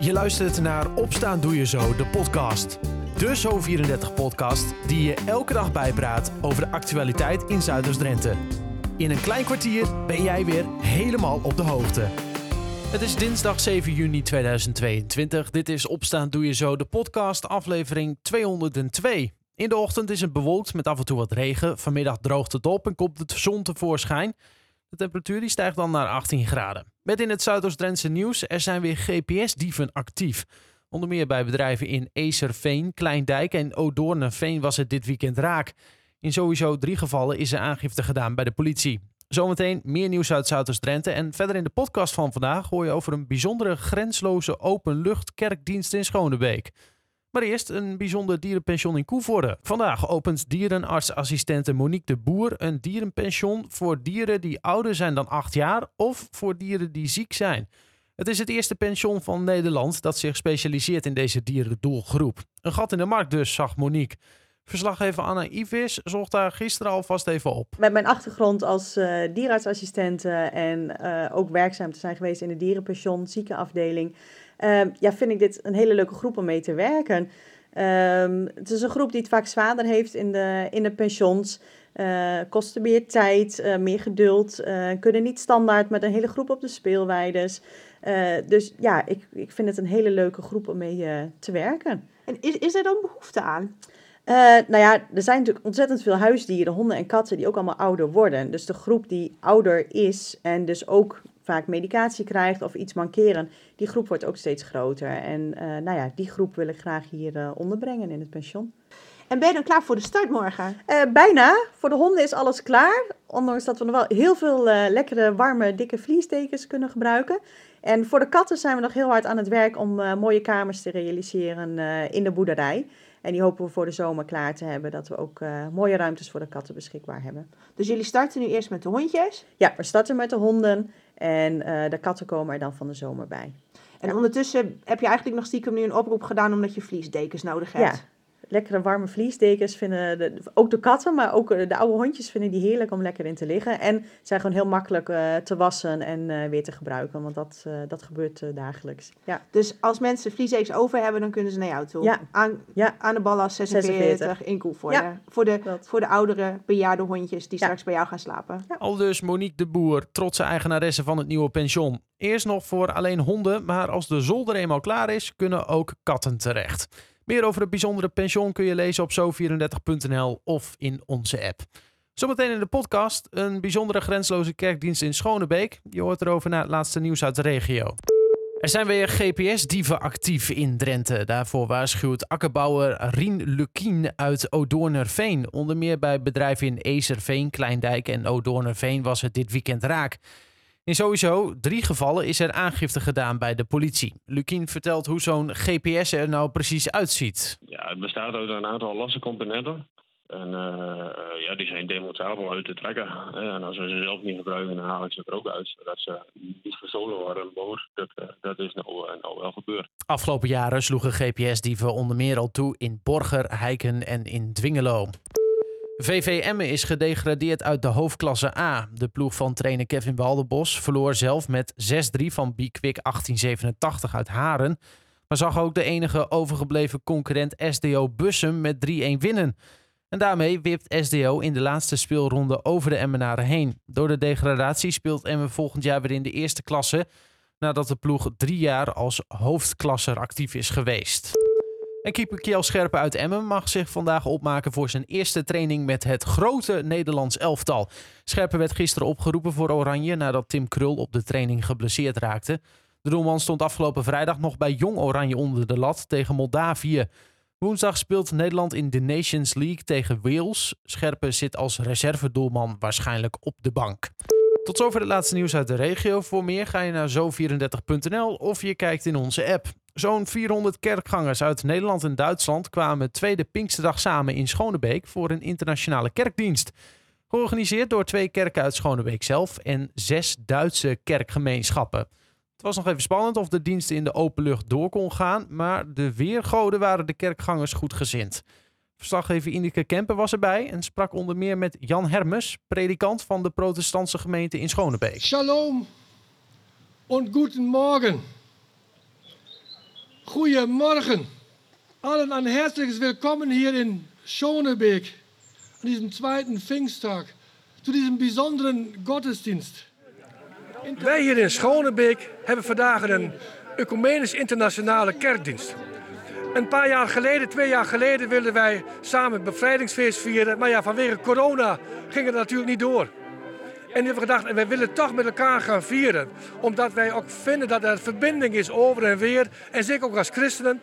Je luistert naar Opstaan Doe Je Zo, de podcast. De Zo34-podcast die je elke dag bijpraat over de actualiteit in Zuiders-Drenthe. In een klein kwartier ben jij weer helemaal op de hoogte. Het is dinsdag 7 juni 2022. Dit is Opstaan Doe Je Zo, de podcast, aflevering 202. In de ochtend is het bewolkt met af en toe wat regen. Vanmiddag droogt het op en komt de zon tevoorschijn. De temperatuur die stijgt dan naar 18 graden. Met in het Zuidoost-Drentse nieuws, er zijn weer GPS-dieven actief. Onder meer bij bedrijven in Ecerveen, Kleindijk en Odoornenveen was het dit weekend raak. In sowieso drie gevallen is er aangifte gedaan bij de politie. Zometeen meer nieuws uit Zuidoost-Drenthe. En verder in de podcast van vandaag hoor je over een bijzondere grensloze openlucht kerkdienst in Schonebeek. Maar eerst een bijzonder dierenpension in Koevoorde. Vandaag opent dierenartsassistente Monique de Boer een dierenpension voor dieren die ouder zijn dan 8 jaar of voor dieren die ziek zijn. Het is het eerste pension van Nederland dat zich specialiseert in deze dierendoelgroep. Een gat in de markt dus, zag Monique. Verslaggever Anna Ivis zocht daar gisteren alvast even op. Met mijn achtergrond als uh, dierenartsassistente en uh, ook werkzaam te zijn geweest in de dierenpension, ziekenafdeling, uh, ja, vind ik dit een hele leuke groep om mee te werken. het is een groep die het vaak zwaarder heeft in de, in de pensions. kosten meer tijd, meer geduld, kunnen niet standaard met een hele groep op de speelweides. dus ja, ik, ik vind het een hele leuke groep om mee te werken. En is, is er dan behoefte aan? Uh, nou ja, er zijn natuurlijk ontzettend veel huisdieren, honden en katten, die ook allemaal ouder worden. Dus de groep die ouder is en dus ook vaak medicatie krijgt of iets mankeren, die groep wordt ook steeds groter. En uh, nou ja, die groep wil ik graag hier uh, onderbrengen in het pension. En ben je dan klaar voor de start morgen? bijna. Voor de honden is alles klaar. Ondanks dat we nog wel heel veel lekkere, warme, dikke vliesdekens kunnen gebruiken. En voor de katten zijn we nog heel hard aan het werk om mooie kamers te realiseren in de boerderij. En die hopen we voor de zomer klaar te hebben, dat we ook uh, mooie ruimtes voor de katten beschikbaar hebben. Dus jullie starten nu eerst met de hondjes? Ja, we starten met de honden en uh, de katten komen er dan van de zomer bij. En ja. ondertussen heb je eigenlijk nog stiekem nu een oproep gedaan omdat je vliesdekens nodig hebt? Ja, lekkere warme vliesdekens vinden de, ook de katten, maar ook de oude hondjes vinden die heerlijk om lekker in te liggen. En zijn gewoon heel makkelijk uh, te wassen en uh, weer te gebruiken, want dat, uh, dat gebeurt dagelijks. Ja. Dus als mensen vliesdekens over hebben, dan kunnen ze naar jou toe? Ja. Aan, ja. aan de ballas 46, 46. in Koevoorde. Ja. Voor, de, voor de oudere bejaarde hondjes die straks bij jou gaan slapen. Ja. Al dus Monique de Boer, trotse eigenaresse van het nieuwe pension. Eerst nog voor alleen honden, maar als de zolder eenmaal klaar is, kunnen ook katten terecht. Meer over het bijzondere pensioen kun je lezen op zo34.nl of in onze app. Zometeen in de podcast een bijzondere grensloze kerkdienst in Schonebeek. Je hoort erover na het laatste nieuws uit de regio. Er zijn weer GPS-dieven actief in Drenthe. Daarvoor waarschuwt akkerbouwer Rien Lukien uit Odoornerveen. Onder meer bij bedrijven in Ecerveen, Kleindijk en Odoornerveen was het dit weekend raak. In sowieso drie gevallen is er aangifte gedaan bij de politie. Lukien vertelt hoe zo'n GPS er nou precies uitziet. Ja, het bestaat uit een aantal losse componenten. En uh, ja, die zijn demontabel uit te trekken. En als we ze zelf niet gebruiken, dan haal ik ze er ook uit. Zodat ze niet gestolen worden boven. Dat, dat is nou, nou wel gebeurd. Afgelopen jaren sloegen GPS-dieven onder meer al toe in Borger, Heiken en in Dwingelo. VVM is gedegradeerd uit de hoofdklasse A. De ploeg van trainer Kevin Waldenbos verloor zelf met 6-3 van Bikwik 1887 uit Haren. Maar zag ook de enige overgebleven concurrent SDO Bussum met 3-1 winnen. En daarmee wipt SDO in de laatste speelronde over de Emmenaren heen. Door de degradatie speelt Emmen volgend jaar weer in de eerste klasse... nadat de ploeg drie jaar als hoofdklasser actief is geweest. En keeper Kiel Scherpen uit Emmen mag zich vandaag opmaken voor zijn eerste training met het grote Nederlands elftal. Scherpen werd gisteren opgeroepen voor Oranje nadat Tim Krul op de training geblesseerd raakte. De doelman stond afgelopen vrijdag nog bij Jong Oranje onder de lat tegen Moldavië. Woensdag speelt Nederland in de Nations League tegen Wales. Scherpen zit als reservedoelman waarschijnlijk op de bank. Tot zover het laatste nieuws uit de regio. Voor meer ga je naar zo34.nl of je kijkt in onze app. Zo'n 400 kerkgangers uit Nederland en Duitsland kwamen tweede Pinksterdag samen in Schonebeek voor een internationale kerkdienst. Georganiseerd door twee kerken uit Schonebeek zelf en zes Duitse kerkgemeenschappen. Het was nog even spannend of de dienst in de open lucht door kon gaan, maar de weergoden waren de kerkgangers goed gezind. Verslaggever Ineke Kemper was erbij en sprak onder meer met Jan Hermes, predikant van de protestantse gemeente in Schonebeek. Shalom en guten Morgen. Goedemorgen. Allen ein herzliches Willkommen hier in Schonebeek. An diesem zweiten Pfingsttag. Zu diesem besonderen Gottesdienst. Wij hier in Schonebeek hebben vandaag een ecumenisch internationale kerkdienst. Een paar jaar geleden, twee jaar geleden, wilden wij samen het bevrijdingsfeest vieren. Maar ja, vanwege corona ging het natuurlijk niet door. En we hebben gedacht, en wij willen toch met elkaar gaan vieren. Omdat wij ook vinden dat er verbinding is over en weer. En zeker ook als christenen.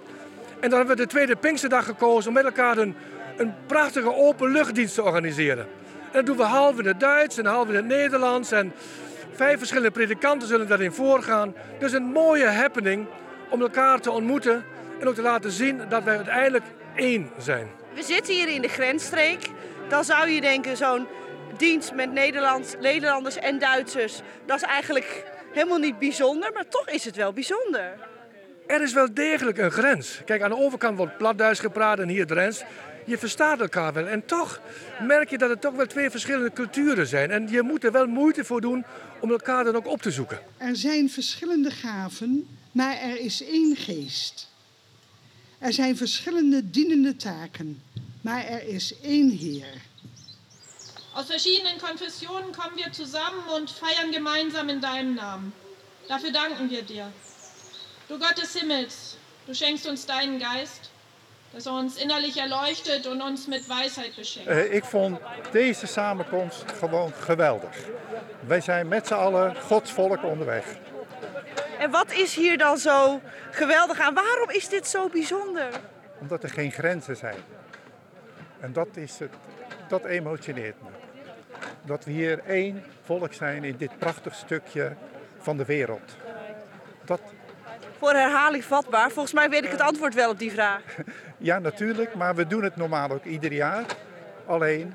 En dan hebben we de tweede Pinksterdag gekozen om met elkaar een, een prachtige openluchtdienst te organiseren. En dat doen we half in het Duits en half in het Nederlands. En vijf verschillende predikanten zullen daarin voorgaan. Dus een mooie happening om elkaar te ontmoeten. En ook te laten zien dat wij uiteindelijk één zijn. We zitten hier in de grensstreek. Dan zou je denken, zo'n dienst met Nederlands, Nederlanders en Duitsers, dat is eigenlijk helemaal niet bijzonder, maar toch is het wel bijzonder. Er is wel degelijk een grens. Kijk, aan de overkant wordt platduits gepraat en hier Drents. Je verstaat elkaar wel. En toch merk je dat het toch wel twee verschillende culturen zijn. En je moet er wel moeite voor doen om elkaar dan ook op te zoeken. Er zijn verschillende gaven, maar er is één geest. Er zijn verschillende dienende taken, maar er is één Heer. Aus verschiedenen Konfessionen kommen wir zusammen und feiern gemeinsam in deinem Namen. Dafür danken wir dir. Du Gott des Himmels, du schenkst uns deinen Geist, dass er uns innerlich erleuchtet und uns mit Weisheit beschenkt. Uh, ik vond deze samenkomst gewoon geweldig. Wij zijn met z'n allen Gods volk onderweg. En wat is hier dan zo geweldig aan? Waarom is dit zo bijzonder? Omdat er geen grenzen zijn. En dat, is het, dat emotioneert me. Dat we hier één volk zijn in dit prachtig stukje van de wereld. Dat... Voor herhaling vatbaar. Volgens mij weet ik het antwoord wel op die vraag. ja, natuurlijk. Maar we doen het normaal ook ieder jaar. Alleen,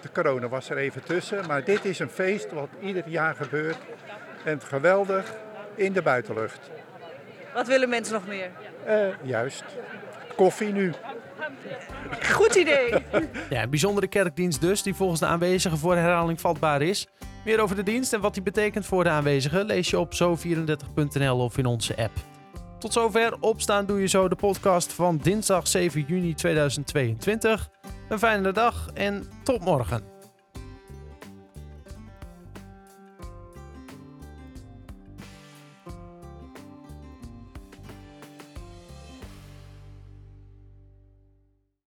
de corona was er even tussen. Maar dit is een feest wat ieder jaar gebeurt. En geweldig in de buitenlucht. Wat willen mensen nog meer? Uh, juist. Koffie nu. Goed idee. Ja, een bijzondere kerkdienst dus, die volgens de aanwezigen voor herhaling vatbaar is. Meer over de dienst en wat die betekent voor de aanwezigen lees je op zo34.nl of in onze app. Tot zover Opstaan Doe Je Zo, de podcast van dinsdag 7 juni 2022. Een fijne dag en tot morgen.